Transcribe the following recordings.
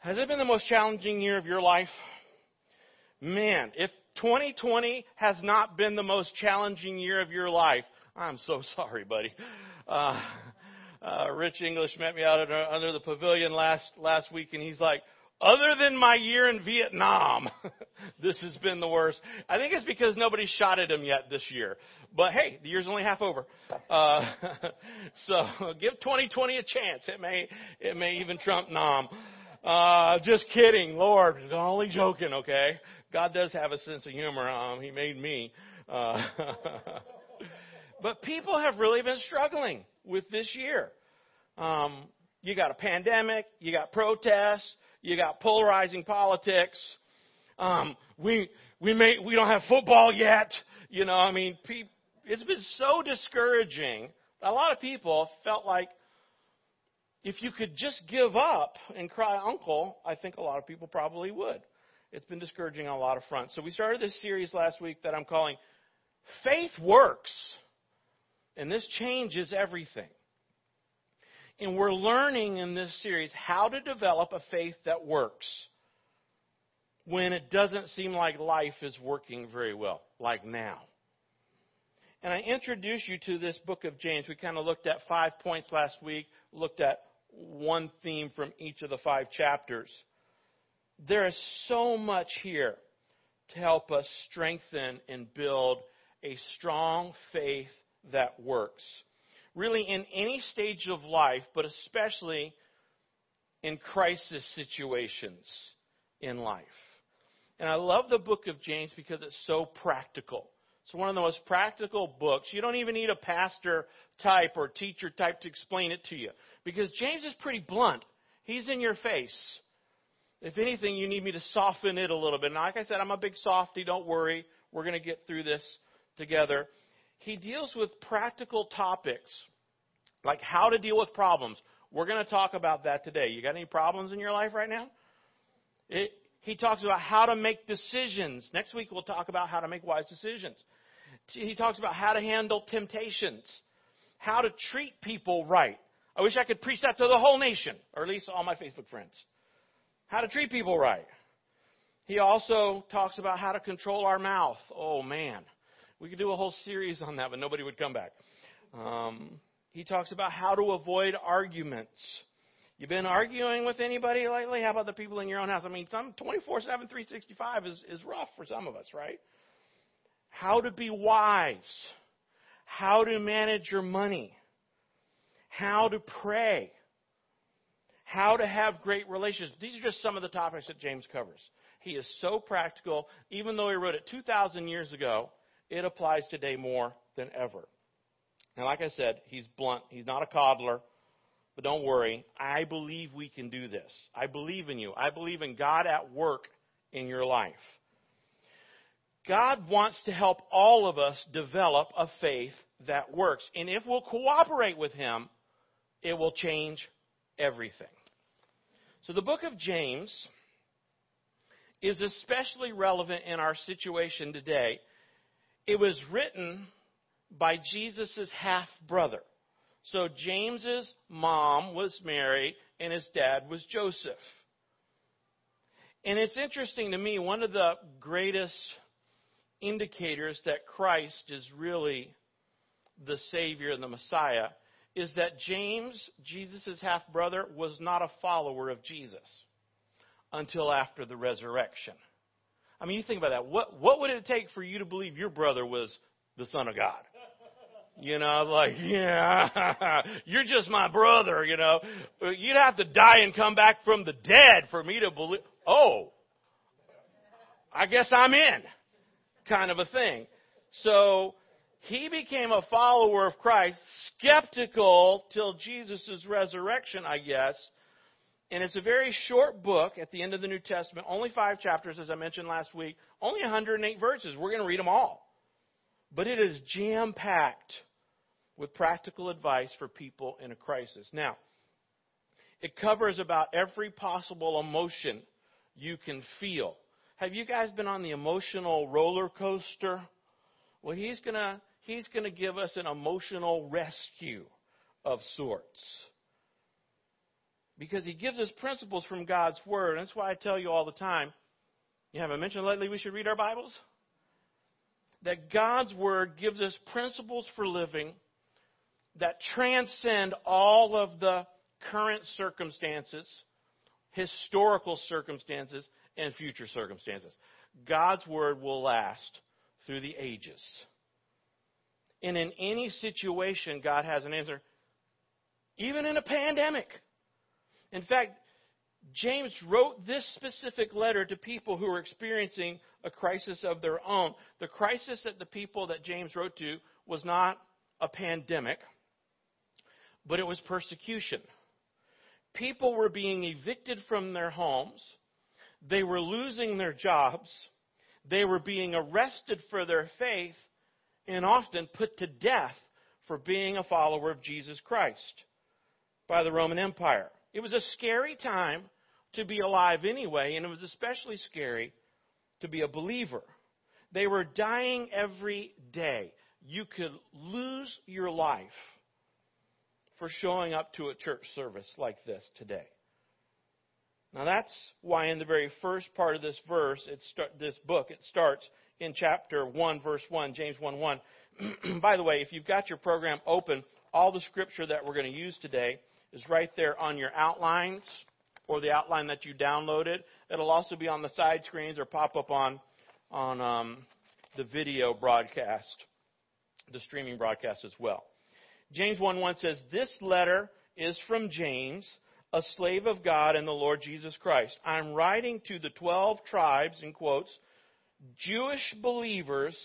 Has it been the most challenging year of your life? Man, if 2020 has not been the most challenging year of your life, I'm so sorry, buddy. Uh, uh, Rich English met me out under, under the pavilion last last week, and he's like, "Other than my year in Vietnam, this has been the worst." I think it's because nobody shot at him yet this year. But hey, the year's only half over, uh, so give 2020 a chance. It may it may even trump Nam. Uh, just kidding, Lord. Only joking, okay? God does have a sense of humor. Um, he made me. Uh, but people have really been struggling with this year. Um, you got a pandemic, you got protests, you got polarizing politics. Um, we we may we don't have football yet. You know, I mean, pe- it's been so discouraging. A lot of people felt like if you could just give up and cry uncle, I think a lot of people probably would. It's been discouraging on a lot of fronts. So we started this series last week that I'm calling Faith Works. And this changes everything. And we're learning in this series how to develop a faith that works when it doesn't seem like life is working very well, like now. And I introduce you to this book of James. We kind of looked at five points last week, looked at one theme from each of the five chapters. There is so much here to help us strengthen and build a strong faith that works. Really, in any stage of life, but especially in crisis situations in life. And I love the book of James because it's so practical. It's one of the most practical books. You don't even need a pastor type or teacher type to explain it to you. Because James is pretty blunt. He's in your face. If anything, you need me to soften it a little bit. And like I said, I'm a big softy. Don't worry. We're going to get through this together. He deals with practical topics like how to deal with problems. We're going to talk about that today. You got any problems in your life right now? It, he talks about how to make decisions. Next week, we'll talk about how to make wise decisions. He talks about how to handle temptations, how to treat people right. I wish I could preach that to the whole nation, or at least all my Facebook friends. How to treat people right. He also talks about how to control our mouth. Oh, man. We could do a whole series on that, but nobody would come back. Um, he talks about how to avoid arguments. You've been arguing with anybody lately? How about the people in your own house? I mean, some 24 7, 365 is, is rough for some of us, right? How to be wise, how to manage your money, how to pray, how to have great relations. These are just some of the topics that James covers. He is so practical. Even though he wrote it 2,000 years ago, it applies today more than ever. And like I said, he's blunt. He's not a coddler. But don't worry. I believe we can do this. I believe in you. I believe in God at work in your life. God wants to help all of us develop a faith that works. And if we'll cooperate with Him, it will change everything. So the book of James is especially relevant in our situation today. It was written by Jesus' half brother. So James's mom was Mary and his dad was Joseph. And it's interesting to me, one of the greatest indicators that Christ is really the Savior and the Messiah is that James, Jesus' half brother, was not a follower of Jesus until after the resurrection. I mean, you think about that. What, what would it take for you to believe your brother was the Son of God? You know, like, yeah, you're just my brother, you know. You'd have to die and come back from the dead for me to believe. Oh, I guess I'm in kind of a thing. So he became a follower of Christ, skeptical till Jesus' resurrection, I guess. And it's a very short book at the end of the New Testament, only five chapters, as I mentioned last week, only 108 verses. We're going to read them all. But it is jam packed with practical advice for people in a crisis. Now, it covers about every possible emotion you can feel have you guys been on the emotional roller coaster? Well, he's to he's to give us an emotional rescue of sorts. because he gives us principles from God's Word. And that's why I tell you all the time you haven't mentioned lately we should read our Bibles? That God's Word gives us principles for living that transcend all of the current circumstances, historical circumstances, and future circumstances. God's Word will last through the ages. And in any situation, God has an answer, even in a pandemic. In fact, James wrote this specific letter to people who were experiencing a crisis of their own. The crisis that the people that James wrote to was not a pandemic, but it was persecution. People were being evicted from their homes. They were losing their jobs. They were being arrested for their faith and often put to death for being a follower of Jesus Christ by the Roman Empire. It was a scary time to be alive anyway, and it was especially scary to be a believer. They were dying every day. You could lose your life for showing up to a church service like this today. Now that's why in the very first part of this verse, start, this book, it starts in chapter 1, verse 1, James 1 1. By the way, if you've got your program open, all the scripture that we're going to use today is right there on your outlines or the outline that you downloaded. It'll also be on the side screens or pop up on on um, the video broadcast, the streaming broadcast as well. James 1 1 says, This letter is from James, a slave of God and the Lord Jesus Christ. I'm writing to the 12 tribes, in quotes, Jewish believers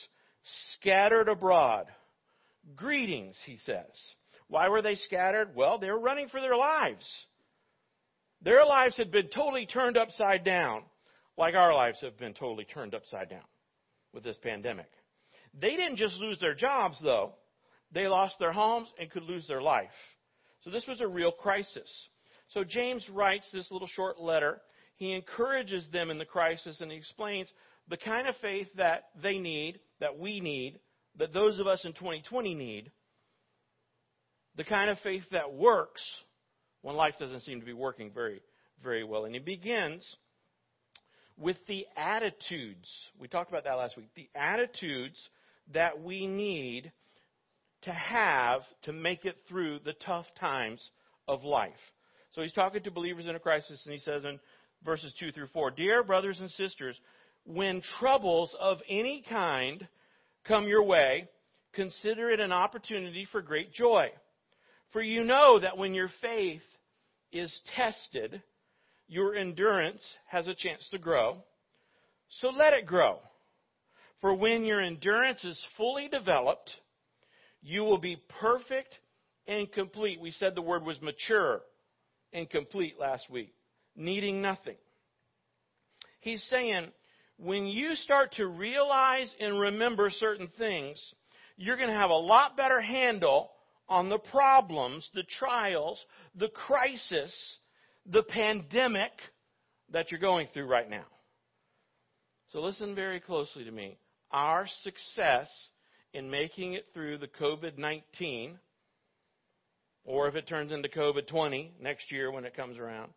scattered abroad. Greetings, he says. Why were they scattered? Well, they were running for their lives. Their lives had been totally turned upside down, like our lives have been totally turned upside down with this pandemic. They didn't just lose their jobs, though. They lost their homes and could lose their life. So this was a real crisis. So James writes this little short letter. He encourages them in the crisis and he explains the kind of faith that they need, that we need, that those of us in 2020 need the kind of faith that works when life doesn't seem to be working very, very well. And he begins with the attitudes. We talked about that last week. The attitudes that we need to have to make it through the tough times of life. So he's talking to believers in a crisis, and he says in verses 2 through 4 Dear brothers and sisters, when troubles of any kind come your way, consider it an opportunity for great joy. For you know that when your faith is tested, your endurance has a chance to grow. So let it grow. For when your endurance is fully developed, you will be perfect and complete. We said the word was mature and complete last week, needing nothing. He's saying, when you start to realize and remember certain things, you're going to have a lot better handle on the problems, the trials, the crisis, the pandemic that you're going through right now. So listen very closely to me. Our success in making it through the COVID 19, or if it turns into COVID 20 next year when it comes around,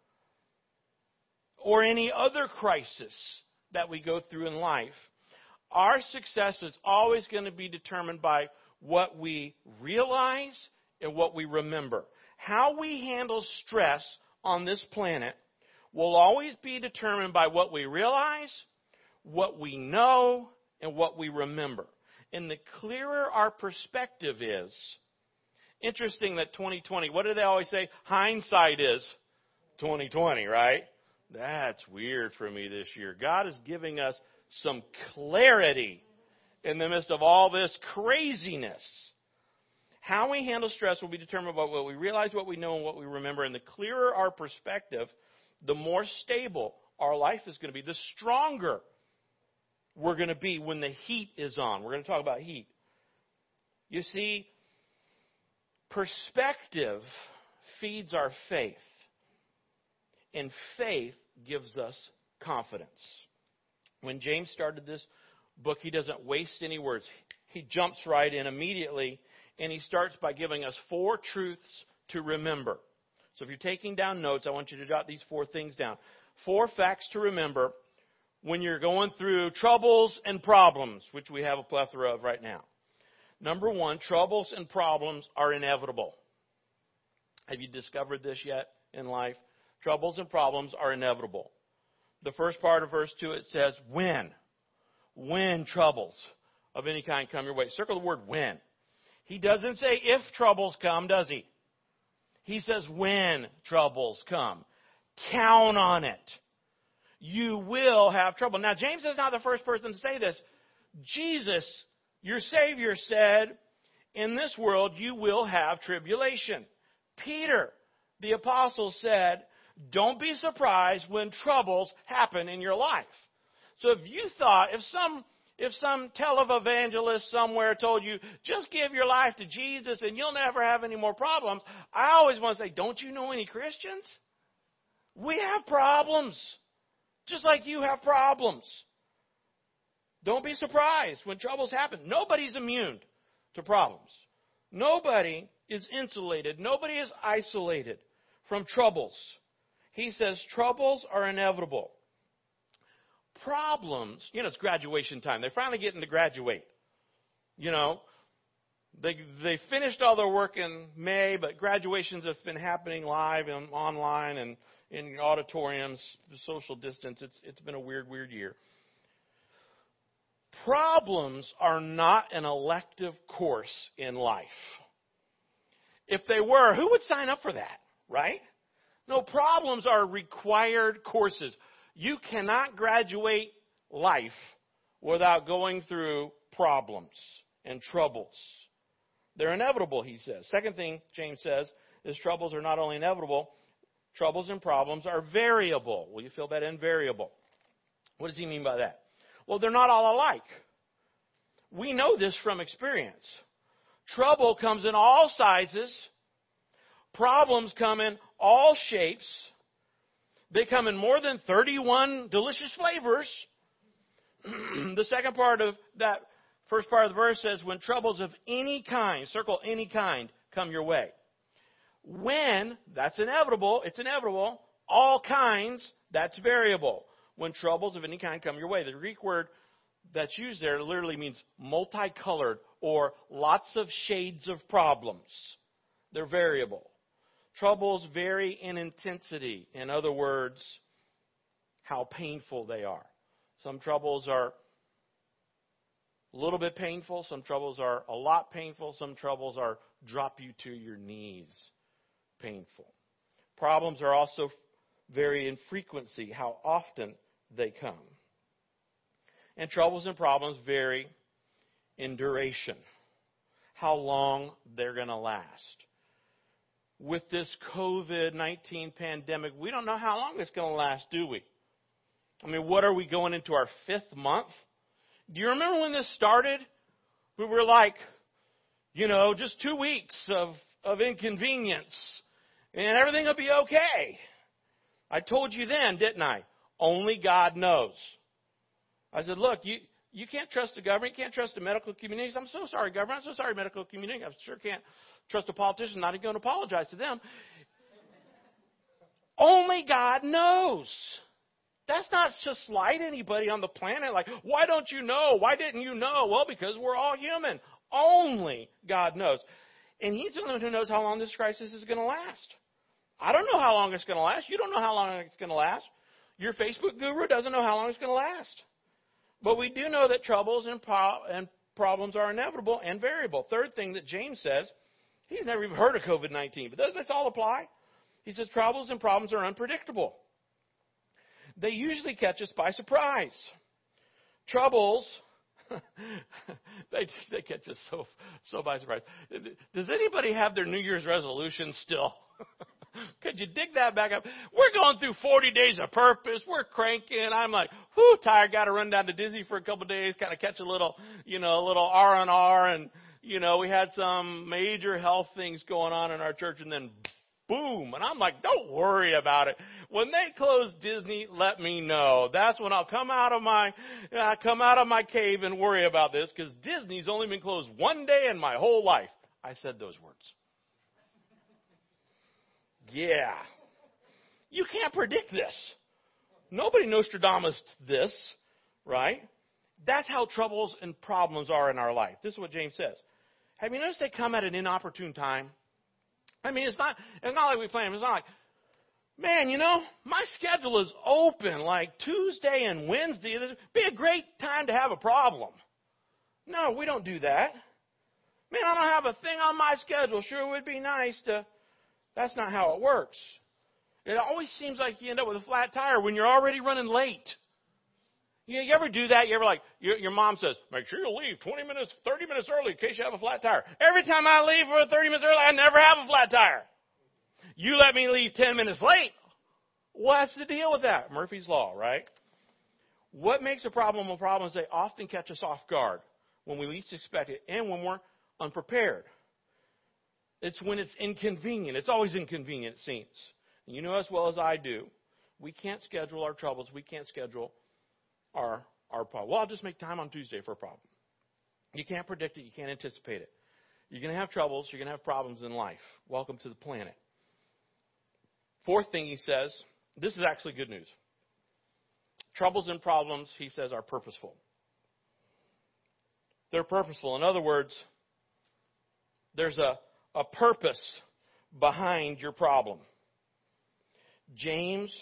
or any other crisis that we go through in life, our success is always going to be determined by what we realize and what we remember. How we handle stress on this planet will always be determined by what we realize, what we know, and what we remember. And the clearer our perspective is, interesting that 2020, what do they always say? Hindsight is 2020, right? That's weird for me this year. God is giving us some clarity in the midst of all this craziness. How we handle stress will be determined by what we realize, what we know, and what we remember. And the clearer our perspective, the more stable our life is going to be, the stronger we're going to be when the heat is on. We're going to talk about heat. You see, perspective feeds our faith, and faith gives us confidence. When James started this book, he doesn't waste any words. He jumps right in immediately, and he starts by giving us four truths to remember. So if you're taking down notes, I want you to jot these four things down. Four facts to remember when you're going through troubles and problems, which we have a plethora of right now. Number one, troubles and problems are inevitable. Have you discovered this yet in life? Troubles and problems are inevitable. The first part of verse 2, it says, when. When troubles of any kind come your way. Circle the word when. He doesn't say if troubles come, does he? He says when troubles come. Count on it. You will have trouble. Now, James is not the first person to say this. Jesus, your Savior, said, In this world you will have tribulation. Peter, the apostle, said, Don't be surprised when troubles happen in your life. So if you thought, if some if some televangelist somewhere told you, just give your life to Jesus and you'll never have any more problems, I always want to say, don't you know any Christians? We have problems. Just like you have problems. Don't be surprised when troubles happen. Nobody's immune to problems. Nobody is insulated. Nobody is isolated from troubles. He says troubles are inevitable problems. You know, it's graduation time. They're finally getting to graduate. You know, they they finished all their work in May, but graduations have been happening live and online and in auditoriums, social distance. It's it's been a weird, weird year. Problems are not an elective course in life. If they were, who would sign up for that, right? No, problems are required courses. You cannot graduate life without going through problems and troubles. They're inevitable, he says. Second thing James says is troubles are not only inevitable, troubles and problems are variable. Will you fill that in? Variable. What does he mean by that? Well, they're not all alike. We know this from experience. Trouble comes in all sizes. Problems come in all shapes. They come in more than 31 delicious flavors. the second part of that first part of the verse says, when troubles of any kind, circle any kind, come your way. When, that's inevitable, it's inevitable. All kinds, that's variable. When troubles of any kind come your way. The Greek word that's used there literally means multicolored or lots of shades of problems. They're variable. Troubles vary in intensity. In other words, how painful they are. Some troubles are a little bit painful. Some troubles are a lot painful. Some troubles are drop you to your knees painful. Problems are also vary in frequency, how often they come. And troubles and problems vary in duration, how long they're going to last with this COVID 19 pandemic, we don't know how long it's going to last, do we? I mean, what are we going into our fifth month? Do you remember when this started? We were like, you know, just two weeks of, of inconvenience and everything will be okay. I told you then, didn't I? Only God knows. I said, look, you, you can't trust the government. You can't trust the medical community. I'm so sorry, government. I'm so sorry, medical community. I sure can't trust a politician. Not even going to apologize to them. Only God knows. That's not to slight anybody on the planet. Like, why don't you know? Why didn't you know? Well, because we're all human. Only God knows. And He's the only one who knows how long this crisis is going to last. I don't know how long it's going to last. You don't know how long it's going to last. Your Facebook guru doesn't know how long it's going to last. But we do know that troubles and, pro- and problems are inevitable and variable. Third thing that James says, he's never even heard of COVID 19, but doesn't this all apply? He says troubles and problems are unpredictable. They usually catch us by surprise. Troubles, they, they catch us so, so by surprise. Does anybody have their New Year's resolution still? Could you dig that back up? We're going through 40 days of purpose. We're cranking. I'm like, whoo, tired. Got to run down to Disney for a couple of days, kind of catch a little, you know, a little R and R. And, you know, we had some major health things going on in our church and then boom. And I'm like, don't worry about it. When they close Disney, let me know. That's when I'll come out of my, uh, come out of my cave and worry about this because Disney's only been closed one day in my whole life. I said those words. Yeah. You can't predict this. Nobody Nostradamus this, right? That's how troubles and problems are in our life. This is what James says. Have you noticed they come at an inopportune time? I mean, it's not, it's not like we plan. It's not like, man, you know, my schedule is open like Tuesday and Wednesday. It'd be a great time to have a problem. No, we don't do that. Man, I don't have a thing on my schedule. Sure it would be nice to. That's not how it works. It always seems like you end up with a flat tire when you're already running late. You, you ever do that? You ever like, your, your mom says, make sure you leave 20 minutes, 30 minutes early in case you have a flat tire. Every time I leave for 30 minutes early, I never have a flat tire. You let me leave 10 minutes late. What's the deal with that? Murphy's Law, right? What makes a problem a problem is they often catch us off guard when we least expect it and when we're unprepared. It's when it's inconvenient. It's always inconvenient, it seems. And you know as well as I do, we can't schedule our troubles. We can't schedule our, our problem. Well, I'll just make time on Tuesday for a problem. You can't predict it. You can't anticipate it. You're going to have troubles. You're going to have problems in life. Welcome to the planet. Fourth thing he says, this is actually good news. Troubles and problems, he says, are purposeful. They're purposeful. In other words, there's a, a purpose behind your problem. James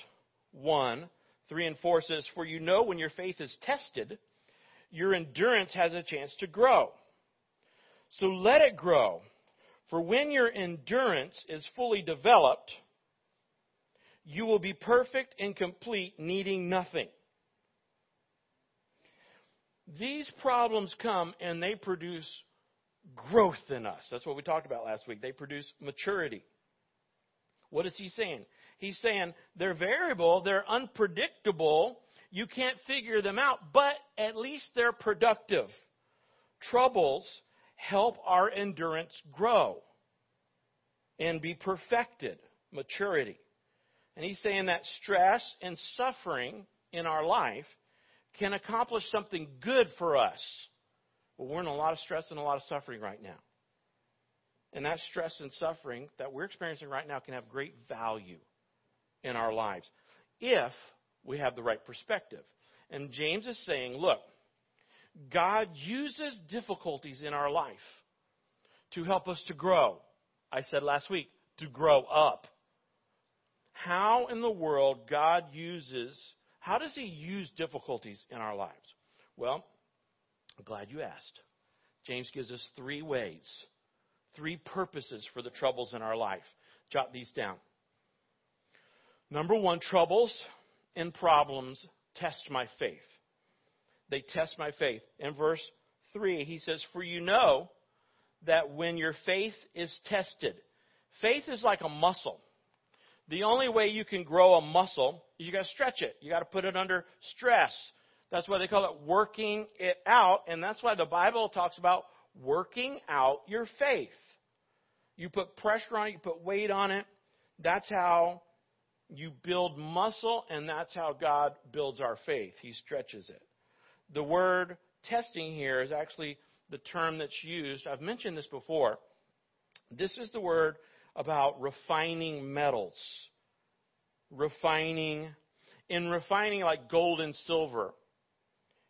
1 3 and 4 says, For you know when your faith is tested, your endurance has a chance to grow. So let it grow. For when your endurance is fully developed, you will be perfect and complete, needing nothing. These problems come and they produce growth in us. That's what we talked about last week. They produce maturity. What is he saying? He's saying they're variable, they're unpredictable, you can't figure them out, but at least they're productive. Troubles help our endurance grow and be perfected, maturity. And he's saying that stress and suffering in our life can accomplish something good for us. But we're in a lot of stress and a lot of suffering right now. And that stress and suffering that we're experiencing right now can have great value in our lives if we have the right perspective. And James is saying, look, God uses difficulties in our life to help us to grow. I said last week, to grow up. How in the world God uses, how does He use difficulties in our lives? Well, I'm glad you asked. James gives us three ways, three purposes for the troubles in our life. Jot these down. Number one, troubles and problems test my faith. They test my faith. In verse 3, he says, For you know that when your faith is tested, faith is like a muscle. The only way you can grow a muscle is you got to stretch it. You got to put it under stress. That's why they call it working it out, and that's why the Bible talks about working out your faith. You put pressure on it, you put weight on it. That's how you build muscle, and that's how God builds our faith. He stretches it. The word testing here is actually the term that's used. I've mentioned this before. This is the word about refining metals. Refining. In refining like gold and silver,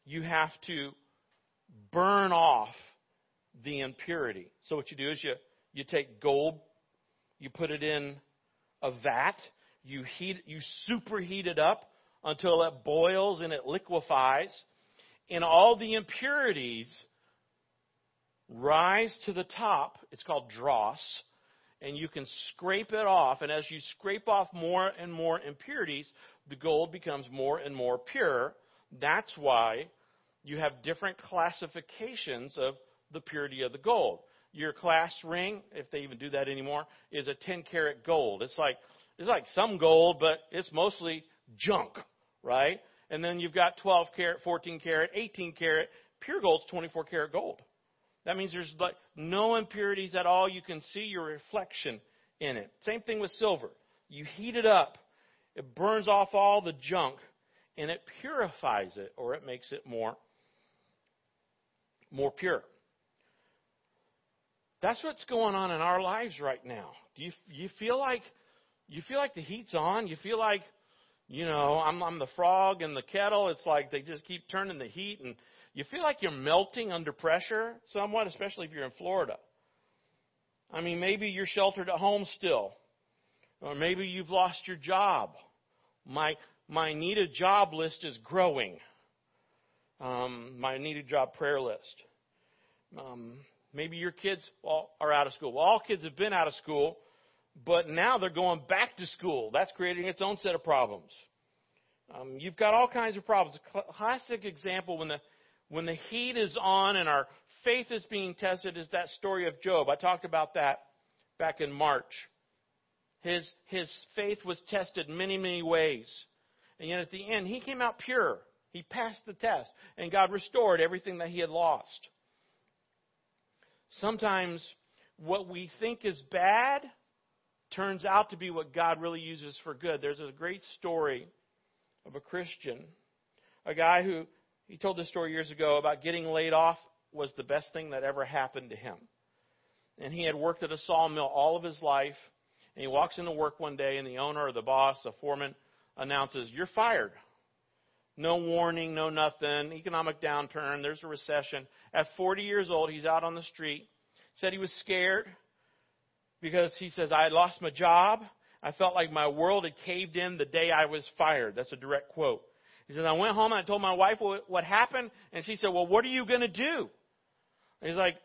you have to burn off the impurity. So what you do is you, you take gold, you put it in a vat, you heat you superheat it up until it boils and it liquefies, and all the impurities rise to the top. It's called dross, and you can scrape it off. And as you scrape off more and more impurities, the gold becomes more and more pure. That's why you have different classifications of the purity of the gold. Your class ring, if they even do that anymore, is a 10 karat gold. It's like it's like some gold, but it's mostly junk, right? And then you've got 12 karat, 14 karat, 18 karat. Pure gold's 24 karat gold. That means there's like no impurities at all. You can see your reflection in it. Same thing with silver. You heat it up, it burns off all the junk, and it purifies it, or it makes it more, more pure. That's what's going on in our lives right now. Do you, you feel like you feel like the heat's on. You feel like, you know, I'm, I'm the frog in the kettle. It's like they just keep turning the heat, and you feel like you're melting under pressure somewhat, especially if you're in Florida. I mean, maybe you're sheltered at home still, or maybe you've lost your job. My my needed job list is growing. Um, my needed job prayer list. Um, maybe your kids are out of school. Well, all kids have been out of school, but now they're going back to school. That's creating its own set of problems. Um, you've got all kinds of problems. A classic example when the when the heat is on and our faith is being tested is that story of Job. I talked about that back in March. His his faith was tested many many ways, and yet at the end he came out pure. He passed the test, and God restored everything that he had lost. Sometimes what we think is bad turns out to be what God really uses for good. There's a great story of a Christian, a guy who he told this story years ago about getting laid off was the best thing that ever happened to him. And he had worked at a sawmill all of his life, and he walks into work one day, and the owner or the boss, the foreman, announces, "You're fired." No warning, no nothing. Economic downturn. There's a recession. At 40 years old, he's out on the street. Said he was scared because he says, I lost my job. I felt like my world had caved in the day I was fired. That's a direct quote. He says, I went home and I told my wife what happened, and she said, Well, what are you going to do? He's like,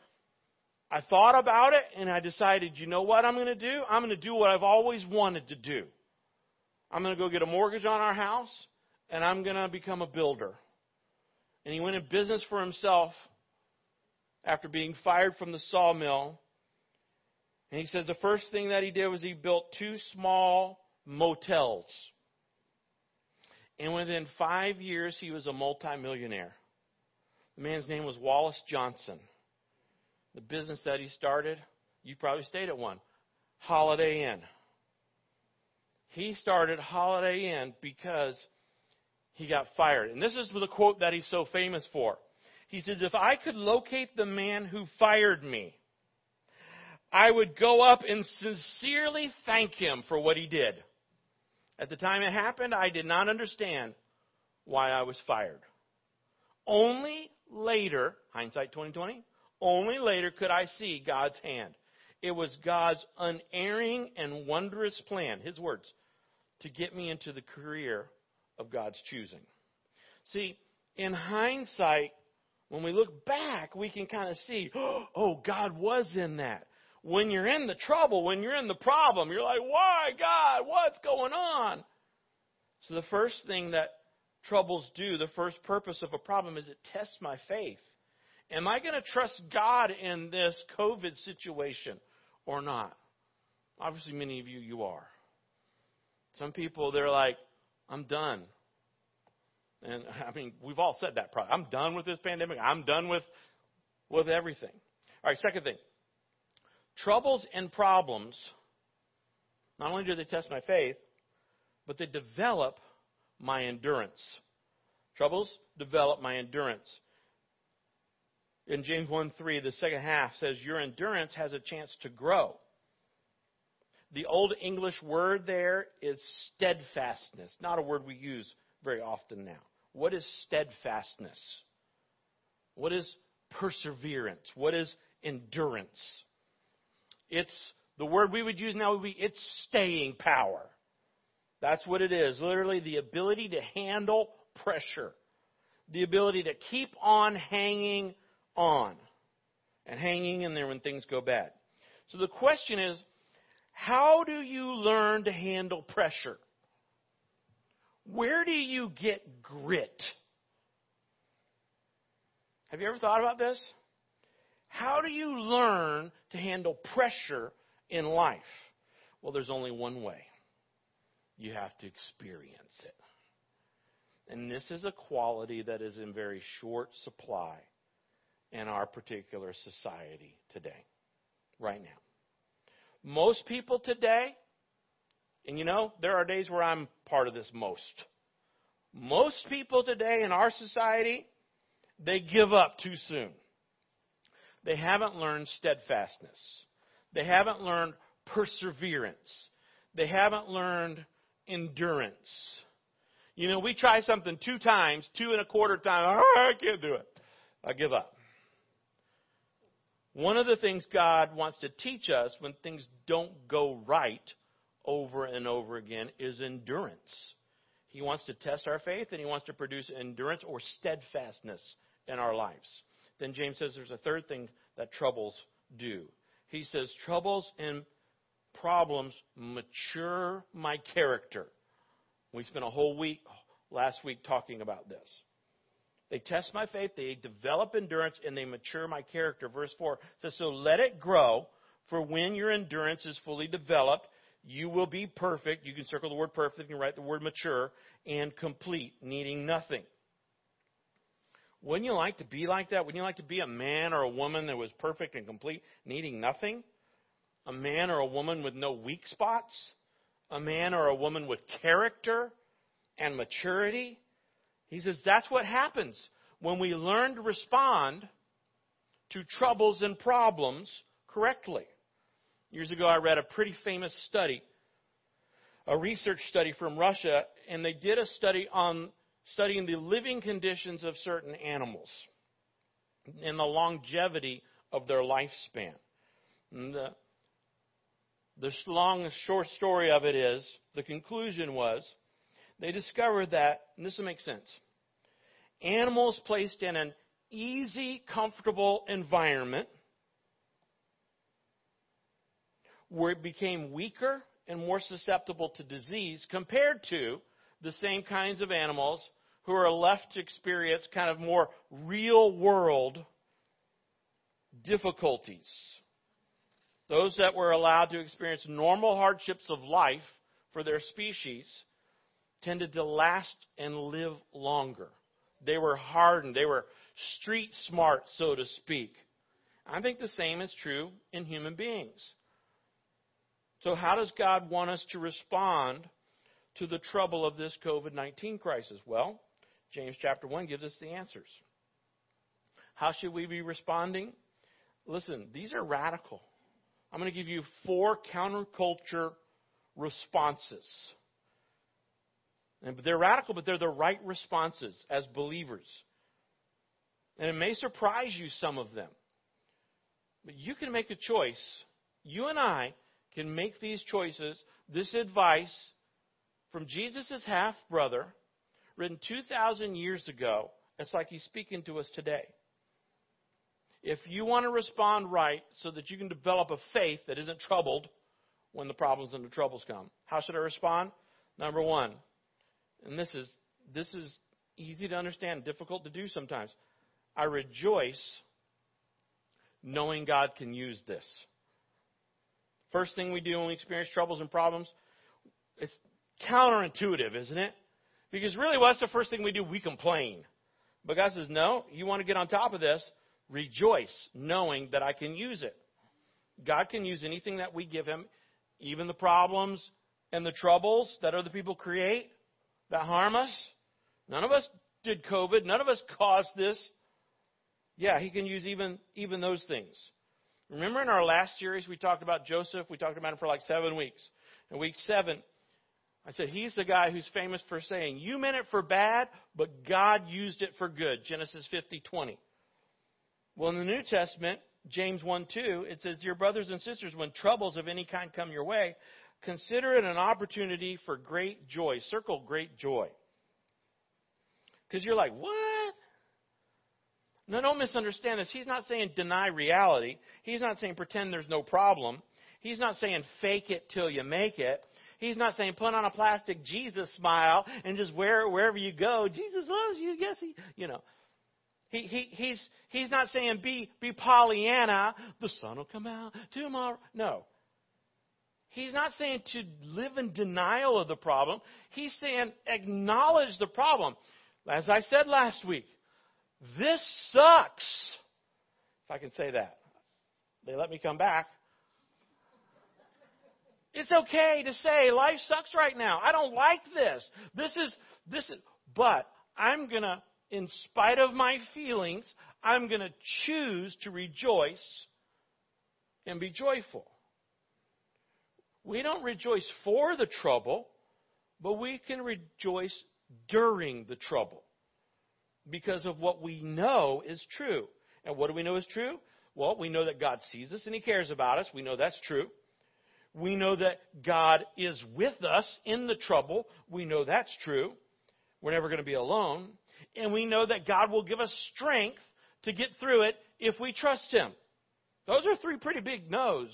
I thought about it, and I decided, you know what I'm going to do? I'm going to do what I've always wanted to do. I'm going to go get a mortgage on our house, and I'm going to become a builder. And he went in business for himself after being fired from the sawmill. And he says the first thing that he did was he built two small motels. And within five years, he was a multimillionaire. The man's name was Wallace Johnson. The business that he started, you probably stayed at one Holiday Inn. He started Holiday Inn because he got fired. And this is the quote that he's so famous for. He says, If I could locate the man who fired me, I would go up and sincerely thank him for what he did. At the time it happened, I did not understand why I was fired. Only later, hindsight 2020, only later could I see God's hand. It was God's unerring and wondrous plan, his words, to get me into the career of God's choosing. See, in hindsight, when we look back, we can kind of see, oh, God was in that. When you're in the trouble, when you're in the problem, you're like, why, God? What's going on? So the first thing that troubles do, the first purpose of a problem is it tests my faith. Am I going to trust God in this COVID situation or not? Obviously, many of you, you are. Some people, they're like, I'm done. And I mean, we've all said that. Probably. I'm done with this pandemic. I'm done with with everything. All right. Second thing, troubles and problems. Not only do they test my faith, but they develop my endurance. Troubles develop my endurance. In James 1 3, the second half says, Your endurance has a chance to grow. The Old English word there is steadfastness, not a word we use very often now. What is steadfastness? What is perseverance? What is endurance? It's the word we would use now would be it's staying power. That's what it is. Literally the ability to handle pressure. The ability to keep on hanging on and hanging in there when things go bad. So the question is, how do you learn to handle pressure? Where do you get grit? Have you ever thought about this? How do you learn to handle pressure in life? Well, there's only one way you have to experience it. And this is a quality that is in very short supply in our particular society today, right now. Most people today and you know, there are days where I'm part of this most. Most people today in our society, they give up too soon. They haven't learned steadfastness. They haven't learned perseverance. they haven't learned endurance. You know, we try something two times, two and a quarter times. Oh, I can't do it. I give up. One of the things God wants to teach us when things don't go right over and over again is endurance. He wants to test our faith and he wants to produce endurance or steadfastness in our lives. Then James says there's a third thing that troubles do. He says troubles and problems mature my character. We spent a whole week last week talking about this. They test my faith, they develop endurance, and they mature my character. Verse 4 says, So let it grow, for when your endurance is fully developed, you will be perfect. You can circle the word perfect, you can write the word mature, and complete, needing nothing. Wouldn't you like to be like that? Wouldn't you like to be a man or a woman that was perfect and complete, needing nothing? A man or a woman with no weak spots? A man or a woman with character and maturity? He says that's what happens when we learn to respond to troubles and problems correctly. Years ago, I read a pretty famous study, a research study from Russia, and they did a study on studying the living conditions of certain animals and the longevity of their lifespan. And the, the long short story of it is the conclusion was they discovered that, and this will make sense, animals placed in an easy, comfortable environment where it became weaker and more susceptible to disease compared to the same kinds of animals who are left to experience kind of more real world difficulties. Those that were allowed to experience normal hardships of life for their species tended to last and live longer. They were hardened. They were street smart, so to speak. I think the same is true in human beings. So, how does God want us to respond to the trouble of this COVID 19 crisis? Well, James chapter 1 gives us the answers. How should we be responding? Listen, these are radical. I'm going to give you four counterculture responses. And they're radical, but they're the right responses as believers. And it may surprise you, some of them. But you can make a choice. You and I can make these choices. This advice from Jesus' half brother, written 2,000 years ago, it's like he's speaking to us today. If you want to respond right so that you can develop a faith that isn't troubled when the problems and the troubles come, how should I respond? Number one, and this is this is easy to understand, difficult to do sometimes. I rejoice knowing God can use this. First thing we do when we experience troubles and problems, it's counterintuitive, isn't it? Because really, what's the first thing we do? We complain. But God says, no, you want to get on top of this, rejoice knowing that I can use it. God can use anything that we give Him, even the problems and the troubles that other people create that harm us. None of us did COVID. None of us caused this. Yeah, he can use even, even those things. Remember in our last series we talked about Joseph? We talked about him for like seven weeks. In week seven, I said he's the guy who's famous for saying, You meant it for bad, but God used it for good. Genesis 50 20. Well, in the New Testament, James 1 2, it says, Dear brothers and sisters, when troubles of any kind come your way, Consider it an opportunity for great joy. Circle great joy. Because you're like, what? No, don't misunderstand this. He's not saying deny reality. He's not saying pretend there's no problem. He's not saying fake it till you make it. He's not saying put on a plastic Jesus smile and just wear it wherever you go. Jesus loves you. Yes, he, you know. He, he, he's, he's not saying be, be Pollyanna. The sun will come out tomorrow. No. He's not saying to live in denial of the problem. He's saying acknowledge the problem. As I said last week, this sucks. If I can say that. They let me come back. It's okay to say life sucks right now. I don't like this. This is this is but I'm going to in spite of my feelings, I'm going to choose to rejoice and be joyful. We don't rejoice for the trouble, but we can rejoice during the trouble because of what we know is true. And what do we know is true? Well, we know that God sees us and He cares about us. We know that's true. We know that God is with us in the trouble. We know that's true. We're never going to be alone. And we know that God will give us strength to get through it if we trust Him. Those are three pretty big no's.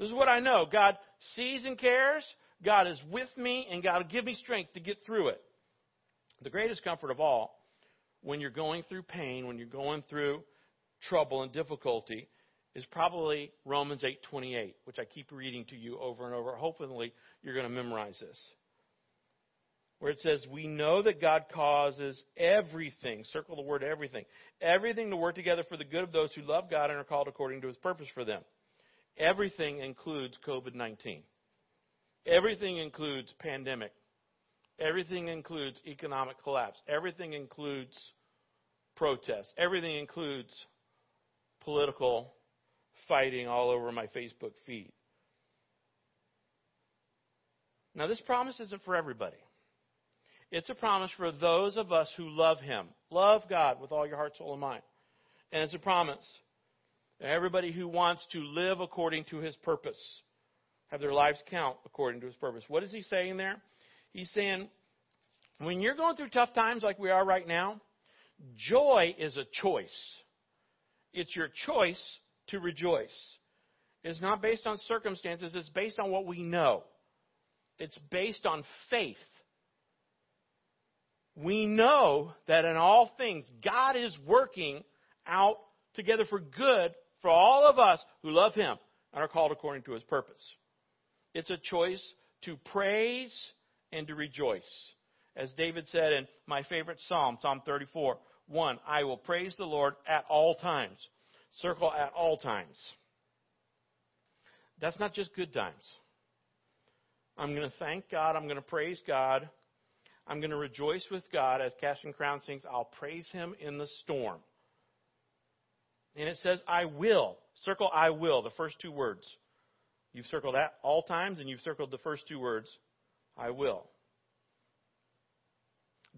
This is what I know. God sees and cares. God is with me, and God will give me strength to get through it. The greatest comfort of all, when you're going through pain, when you're going through trouble and difficulty, is probably Romans 8:28, which I keep reading to you over and over. Hopefully, you're going to memorize this. Where it says, "We know that God causes everything, circle the word everything, everything to work together for the good of those who love God and are called according to his purpose for them." Everything includes COVID-19. Everything includes pandemic. Everything includes economic collapse. Everything includes protests. Everything includes political fighting all over my Facebook feed. Now, this promise isn't for everybody. It's a promise for those of us who love Him. Love God with all your heart, soul, and mind. And it's a promise everybody who wants to live according to His purpose, have their lives count according to His purpose. What is He saying there? He's saying, when you're going through tough times like we are right now, joy is a choice. It's your choice to rejoice. It's not based on circumstances, it's based on what we know. It's based on faith. We know that in all things, God is working out together for good for all of us who love Him and are called according to His purpose. It's a choice to praise and to rejoice. As David said in my favorite psalm, Psalm 34, 1, I will praise the Lord at all times. Circle at all times. That's not just good times. I'm going to thank God. I'm going to praise God. I'm going to rejoice with God. As Casting Crown sings, I'll praise Him in the storm. And it says, I will. Circle I will, the first two words. You've circled at all times, and you've circled the first two words, I will.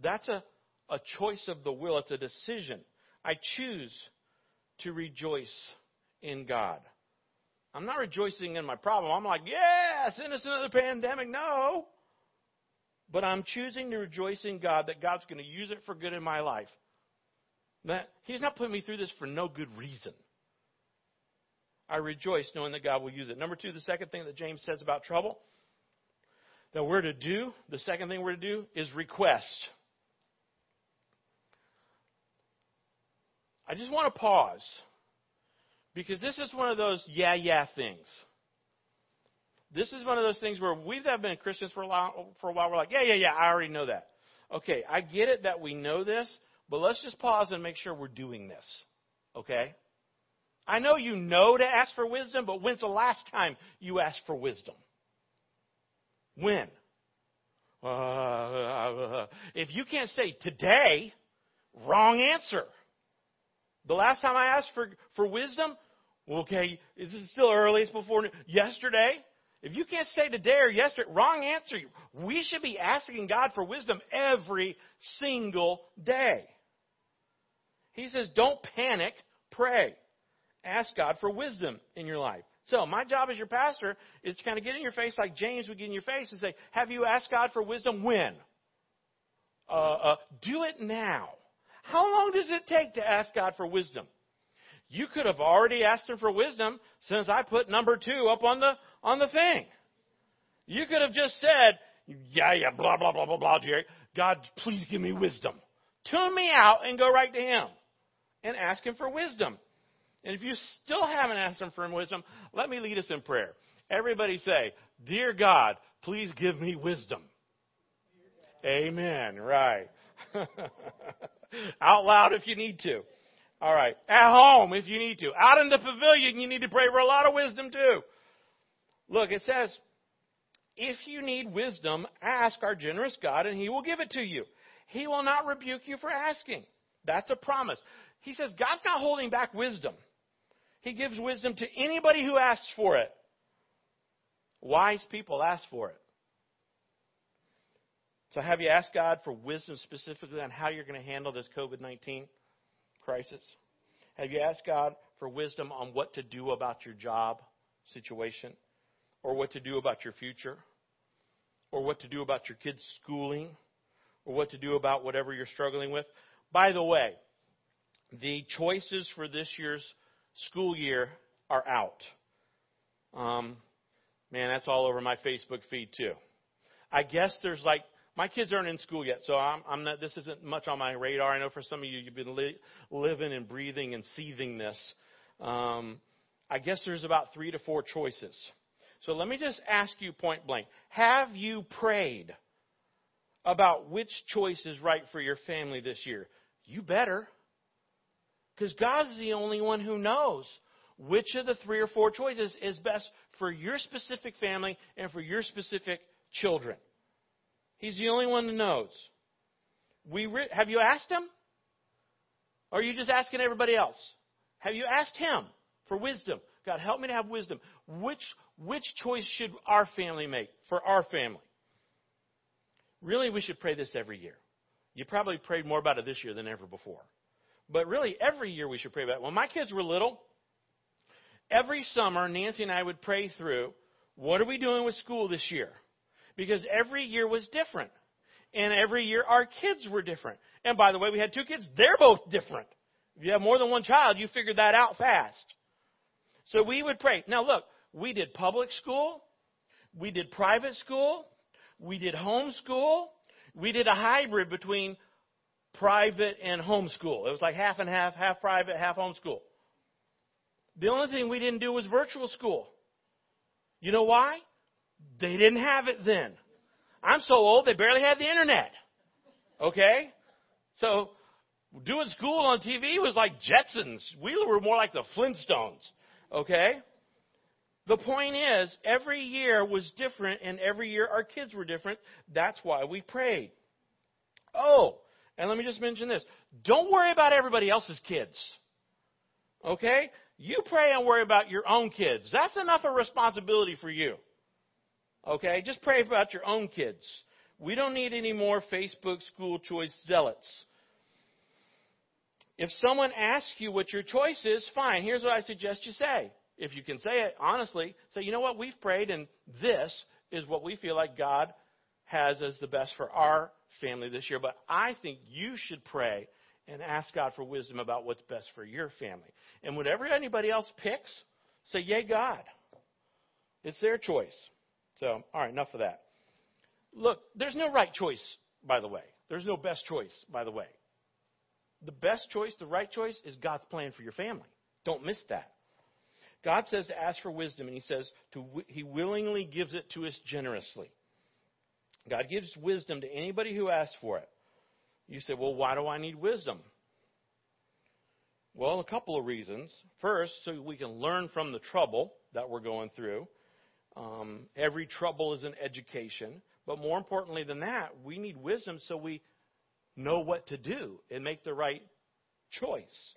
That's a, a choice of the will. It's a decision. I choose to rejoice in God. I'm not rejoicing in my problem. I'm like, yeah, send us another pandemic. No. But I'm choosing to rejoice in God that God's going to use it for good in my life. That He's not putting me through this for no good reason. I rejoice knowing that God will use it. Number two, the second thing that James says about trouble that we're to do, the second thing we're to do is request. I just want to pause because this is one of those yeah, yeah things. This is one of those things where we've been Christians for a while, for a while. We're like, yeah, yeah, yeah, I already know that. Okay, I get it that we know this, but let's just pause and make sure we're doing this. Okay? I know you know to ask for wisdom, but when's the last time you asked for wisdom? When? Uh, if you can't say today, wrong answer. The last time I asked for, for wisdom, okay, is this is still early, it's before yesterday. If you can't say today or yesterday, wrong answer. We should be asking God for wisdom every single day. He says, don't panic, pray. Ask God for wisdom in your life. So, my job as your pastor is to kind of get in your face like James would get in your face and say, Have you asked God for wisdom? When? Uh, uh, do it now. How long does it take to ask God for wisdom? You could have already asked him for wisdom since I put number two up on the on the thing. You could have just said, Yeah, yeah, blah, blah, blah, blah, blah, Jerry. God, please give me wisdom. Tune me out and go right to him and ask him for wisdom. And if you still haven't asked him for wisdom, let me lead us in prayer. Everybody say, Dear God, please give me wisdom. Amen. Right. Out loud if you need to. All right. At home if you need to. Out in the pavilion, you need to pray for a lot of wisdom too. Look, it says, if you need wisdom, ask our generous God and he will give it to you. He will not rebuke you for asking. That's a promise. He says God's not holding back wisdom. He gives wisdom to anybody who asks for it. Wise people ask for it. So, have you asked God for wisdom specifically on how you're going to handle this COVID 19 crisis? Have you asked God for wisdom on what to do about your job situation? Or what to do about your future? Or what to do about your kids' schooling? Or what to do about whatever you're struggling with? By the way, the choices for this year's school year are out. Um, man, that's all over my Facebook feed too. I guess there's like my kids aren't in school yet, so I'm, I'm not. This isn't much on my radar. I know for some of you, you've been li- living and breathing and seething this. Um, I guess there's about three to four choices. So let me just ask you point blank: Have you prayed about which choice is right for your family this year? You better, because God is the only one who knows which of the three or four choices is best for your specific family and for your specific children. He's the only one who knows. We re- have you asked him? Or are you just asking everybody else? Have you asked him for wisdom? God, help me to have wisdom. Which, which choice should our family make for our family? Really, we should pray this every year. You probably prayed more about it this year than ever before. But really, every year we should pray about it. When my kids were little, every summer, Nancy and I would pray through what are we doing with school this year? because every year was different. And every year our kids were different. And by the way, we had two kids, they're both different. If you have more than one child, you figure that out fast. So we would pray. Now look, we did public school, we did private school, we did homeschool, we did a hybrid between private and homeschool. It was like half and half, half private, half homeschool. The only thing we didn't do was virtual school. You know why? They didn't have it then. I'm so old, they barely had the internet. Okay? So, doing school on TV was like Jetsons. We were more like the Flintstones. Okay? The point is, every year was different, and every year our kids were different. That's why we prayed. And let me just mention this. Don't worry about everybody else's kids. Okay? You pray and worry about your own kids. That's enough of responsibility for you. Okay? Just pray about your own kids. We don't need any more Facebook school choice zealots. If someone asks you what your choice is, fine. Here's what I suggest you say. If you can say it honestly, say, you know what, we've prayed, and this is what we feel like God has as the best for our family this year. But I think you should pray and ask God for wisdom about what's best for your family. And whatever anybody else picks, say, Yay, God. It's their choice. So, all right, enough of that. Look, there's no right choice, by the way. There's no best choice, by the way. The best choice, the right choice, is God's plan for your family. Don't miss that. God says to ask for wisdom, and He says to, He willingly gives it to us generously. God gives wisdom to anybody who asks for it. You say, well, why do I need wisdom? Well, a couple of reasons. First, so we can learn from the trouble that we're going through. Um, every trouble is an education. But more importantly than that, we need wisdom so we know what to do and make the right choice.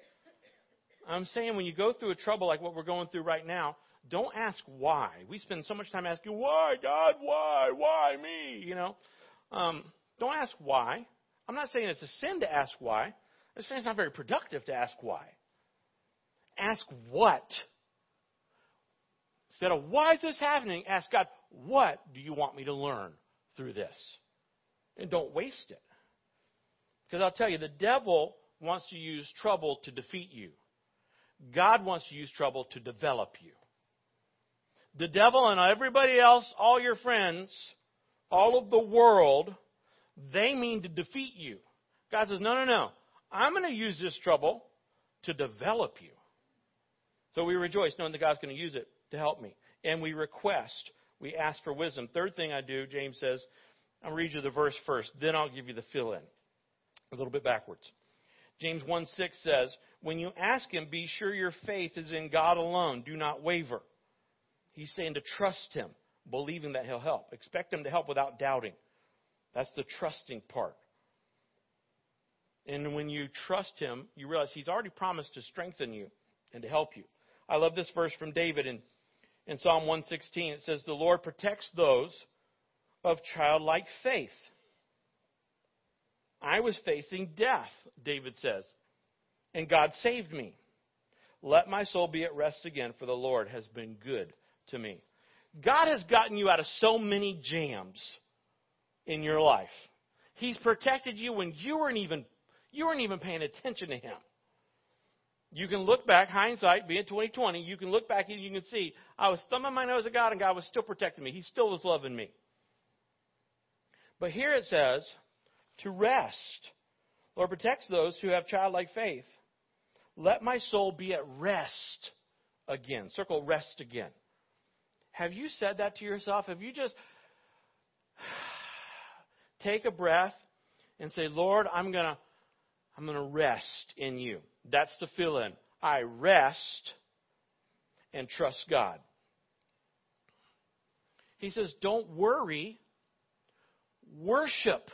I'm saying when you go through a trouble like what we're going through right now, don't ask why. We spend so much time asking, why, God, why, why me? You know, um, don't ask why. I'm not saying it's a sin to ask why. I'm saying it's not very productive to ask why. Ask what Instead of, why is this happening? Ask God, what do you want me to learn through this? And don't waste it. Because I'll tell you, the devil wants to use trouble to defeat you. God wants to use trouble to develop you. The devil and everybody else, all your friends, all of the world, they mean to defeat you. God says, no, no, no. I'm going to use this trouble to develop you. So we rejoice knowing that God's going to use it to help me. And we request, we ask for wisdom. Third thing I do, James says, I'll read you the verse first, then I'll give you the fill in. A little bit backwards. James 1 6 says, When you ask him, be sure your faith is in God alone. Do not waver. He's saying to trust him, believing that he'll help. Expect him to help without doubting. That's the trusting part. And when you trust him, you realize he's already promised to strengthen you and to help you. I love this verse from David in In Psalm 116, it says, The Lord protects those of childlike faith. I was facing death, David says, and God saved me. Let my soul be at rest again, for the Lord has been good to me. God has gotten you out of so many jams in your life. He's protected you when you weren't even you weren't even paying attention to him. You can look back, hindsight being 2020, you can look back and you can see I was thumbing my nose at God and God was still protecting me. He still was loving me. But here it says to rest. Lord protects those who have childlike faith. Let my soul be at rest again. Circle rest again. Have you said that to yourself? Have you just take a breath and say, Lord, I'm going to I'm going to rest in you. That's the fill in. I rest and trust God. He says, don't worry, worship.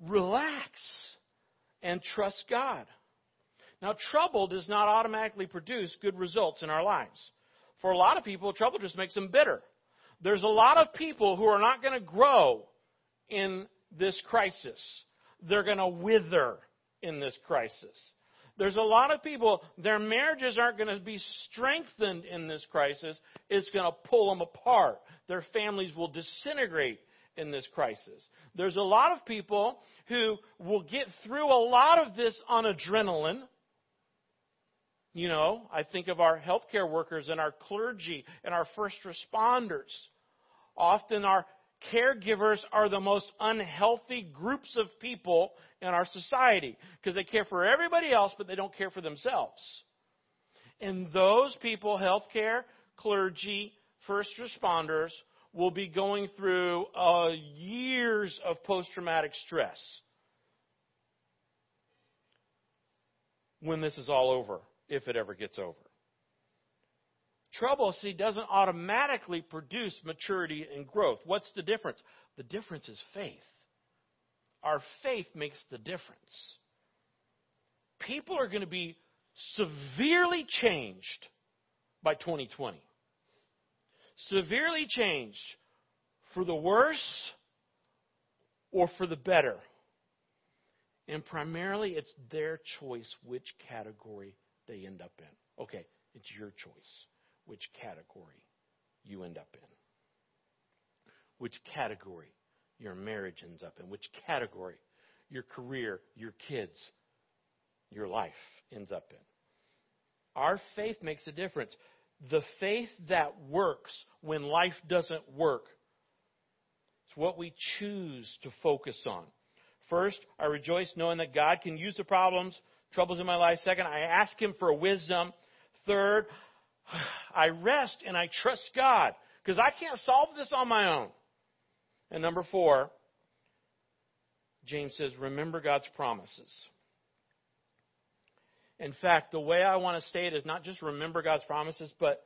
Relax and trust God. Now, trouble does not automatically produce good results in our lives. For a lot of people, trouble just makes them bitter. There's a lot of people who are not going to grow in this crisis. They're going to wither in this crisis. There's a lot of people, their marriages aren't going to be strengthened in this crisis. It's going to pull them apart. Their families will disintegrate in this crisis. There's a lot of people who will get through a lot of this on adrenaline. You know, I think of our healthcare workers and our clergy and our first responders. Often our caregivers are the most unhealthy groups of people in our society because they care for everybody else, but they don't care for themselves. And those people, healthcare, clergy, first responders, will be going through uh, years of post traumatic stress when this is all over, if it ever gets over. Trouble, see, doesn't automatically produce maturity and growth. What's the difference? The difference is faith. Our faith makes the difference. People are going to be severely changed by 2020. Severely changed for the worse or for the better. And primarily, it's their choice which category they end up in. Okay, it's your choice which category you end up in, which category your marriage ends up in, which category your career, your kids, your life ends up in. Our faith makes a difference. The faith that works when life doesn't work is what we choose to focus on. First, I rejoice knowing that God can use the problems, troubles in my life. Second, I ask Him for wisdom. Third, I rest and I trust God because I can't solve this on my own. And number four, James says, remember God's promises. In fact, the way I want to state it is not just remember God's promises, but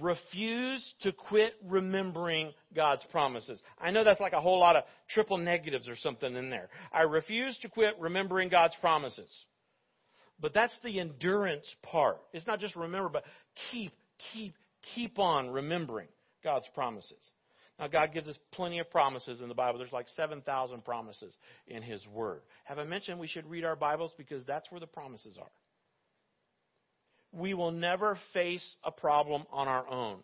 refuse to quit remembering God's promises. I know that's like a whole lot of triple negatives or something in there. I refuse to quit remembering God's promises. But that's the endurance part. It's not just remember, but keep, keep, keep on remembering God's promises. Now, God gives us plenty of promises in the Bible. There's like 7,000 promises in His Word. Have I mentioned we should read our Bibles because that's where the promises are? We will never face a problem on our own.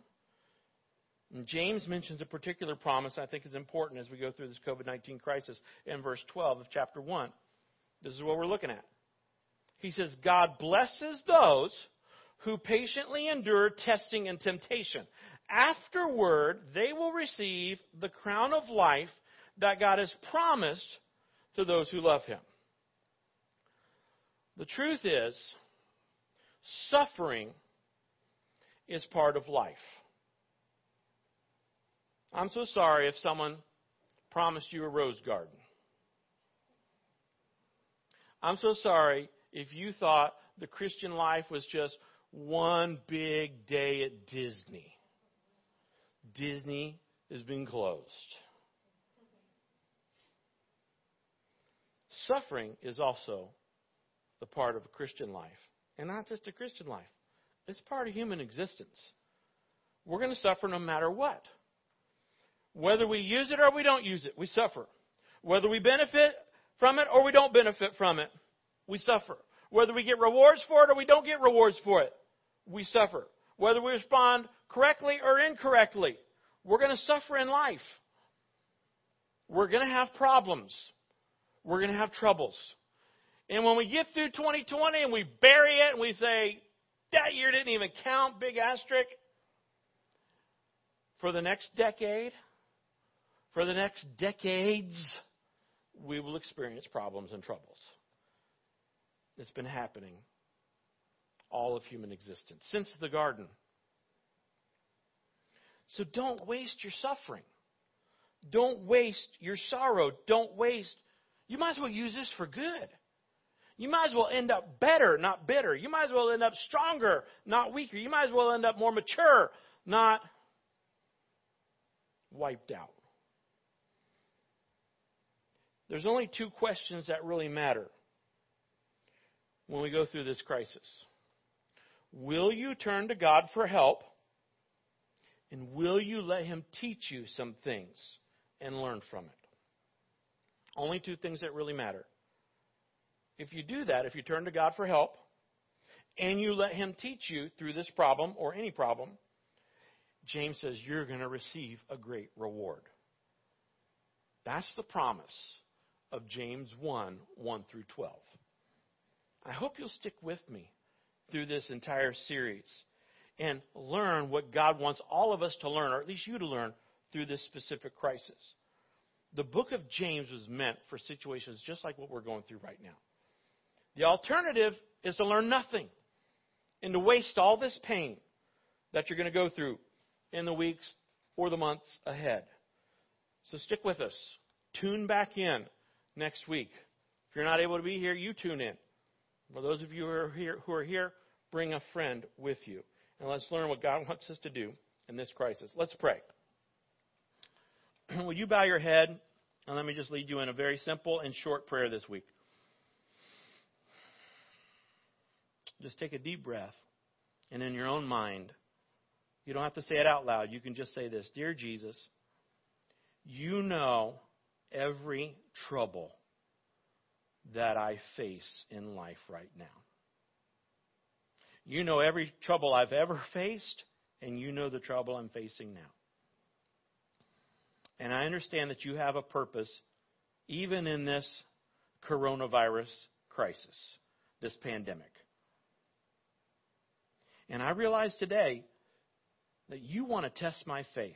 James mentions a particular promise I think is important as we go through this COVID 19 crisis in verse 12 of chapter 1. This is what we're looking at. He says, God blesses those who patiently endure testing and temptation. Afterward, they will receive the crown of life that God has promised to those who love Him. The truth is, suffering is part of life. I'm so sorry if someone promised you a rose garden. I'm so sorry if you thought the Christian life was just one big day at Disney. Disney has been closed. Suffering is also the part of a Christian life. And not just a Christian life, it's part of human existence. we're going to suffer no matter what. Whether we use it or we don't use it, we suffer. Whether we benefit from it or we don't benefit from it, we suffer. Whether we get rewards for it or we don't get rewards for it, we suffer. Whether we respond correctly or incorrectly, we're going to suffer in life. We're going to have problems. We're going to have troubles. And when we get through 2020 and we bury it and we say, that year didn't even count, big asterisk, for the next decade, for the next decades, we will experience problems and troubles. It's been happening all of human existence since the garden. So don't waste your suffering. Don't waste your sorrow. Don't waste. You might as well use this for good. You might as well end up better, not bitter. You might as well end up stronger, not weaker. You might as well end up more mature, not wiped out. There's only two questions that really matter when we go through this crisis. Will you turn to God for help? And will you let Him teach you some things and learn from it? Only two things that really matter. If you do that, if you turn to God for help, and you let Him teach you through this problem or any problem, James says you're going to receive a great reward. That's the promise of James 1 1 through 12. I hope you'll stick with me through this entire series and learn what God wants all of us to learn, or at least you to learn, through this specific crisis. The book of James was meant for situations just like what we're going through right now. The alternative is to learn nothing and to waste all this pain that you're going to go through in the weeks or the months ahead. So stick with us. Tune back in next week. If you're not able to be here, you tune in. For those of you who are here, who are here bring a friend with you. And let's learn what God wants us to do in this crisis. Let's pray. Will you bow your head and let me just lead you in a very simple and short prayer this week? Just take a deep breath and in your own mind, you don't have to say it out loud. You can just say this Dear Jesus, you know every trouble that I face in life right now. You know every trouble I've ever faced, and you know the trouble I'm facing now. And I understand that you have a purpose even in this coronavirus crisis, this pandemic. And I realize today that you want to test my faith.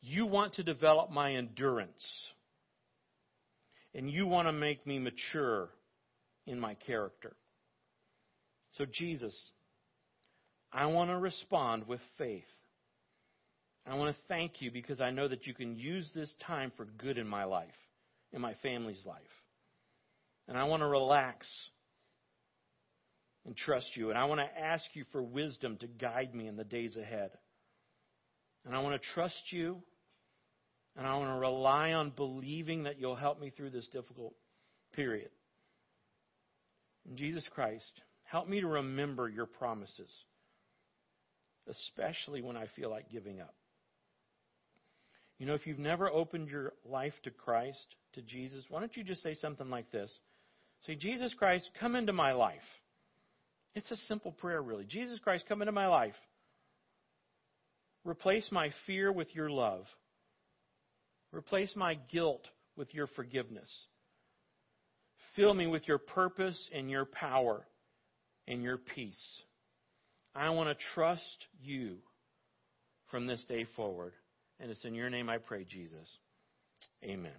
You want to develop my endurance. And you want to make me mature in my character. So, Jesus, I want to respond with faith. I want to thank you because I know that you can use this time for good in my life, in my family's life. And I want to relax and trust you. And I want to ask you for wisdom to guide me in the days ahead. And I want to trust you. And I want to rely on believing that you'll help me through this difficult period. In Jesus Christ, help me to remember your promises, especially when I feel like giving up. You know, if you've never opened your life to Christ, to Jesus, why don't you just say something like this? Say, Jesus Christ, come into my life. It's a simple prayer, really. Jesus Christ, come into my life. Replace my fear with your love. Replace my guilt with your forgiveness. Fill me with your purpose and your power and your peace. I want to trust you from this day forward. And it's in your name I pray, Jesus. Amen.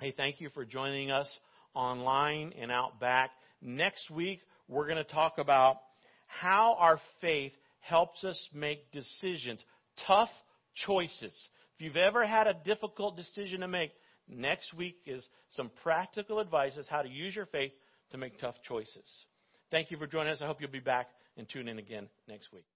Hey, thank you for joining us online and out back. Next week, we're going to talk about how our faith helps us make decisions, tough choices. If you've ever had a difficult decision to make, next week is some practical advice as how to use your faith to make tough choices. Thank you for joining us. I hope you'll be back and tune in again next week.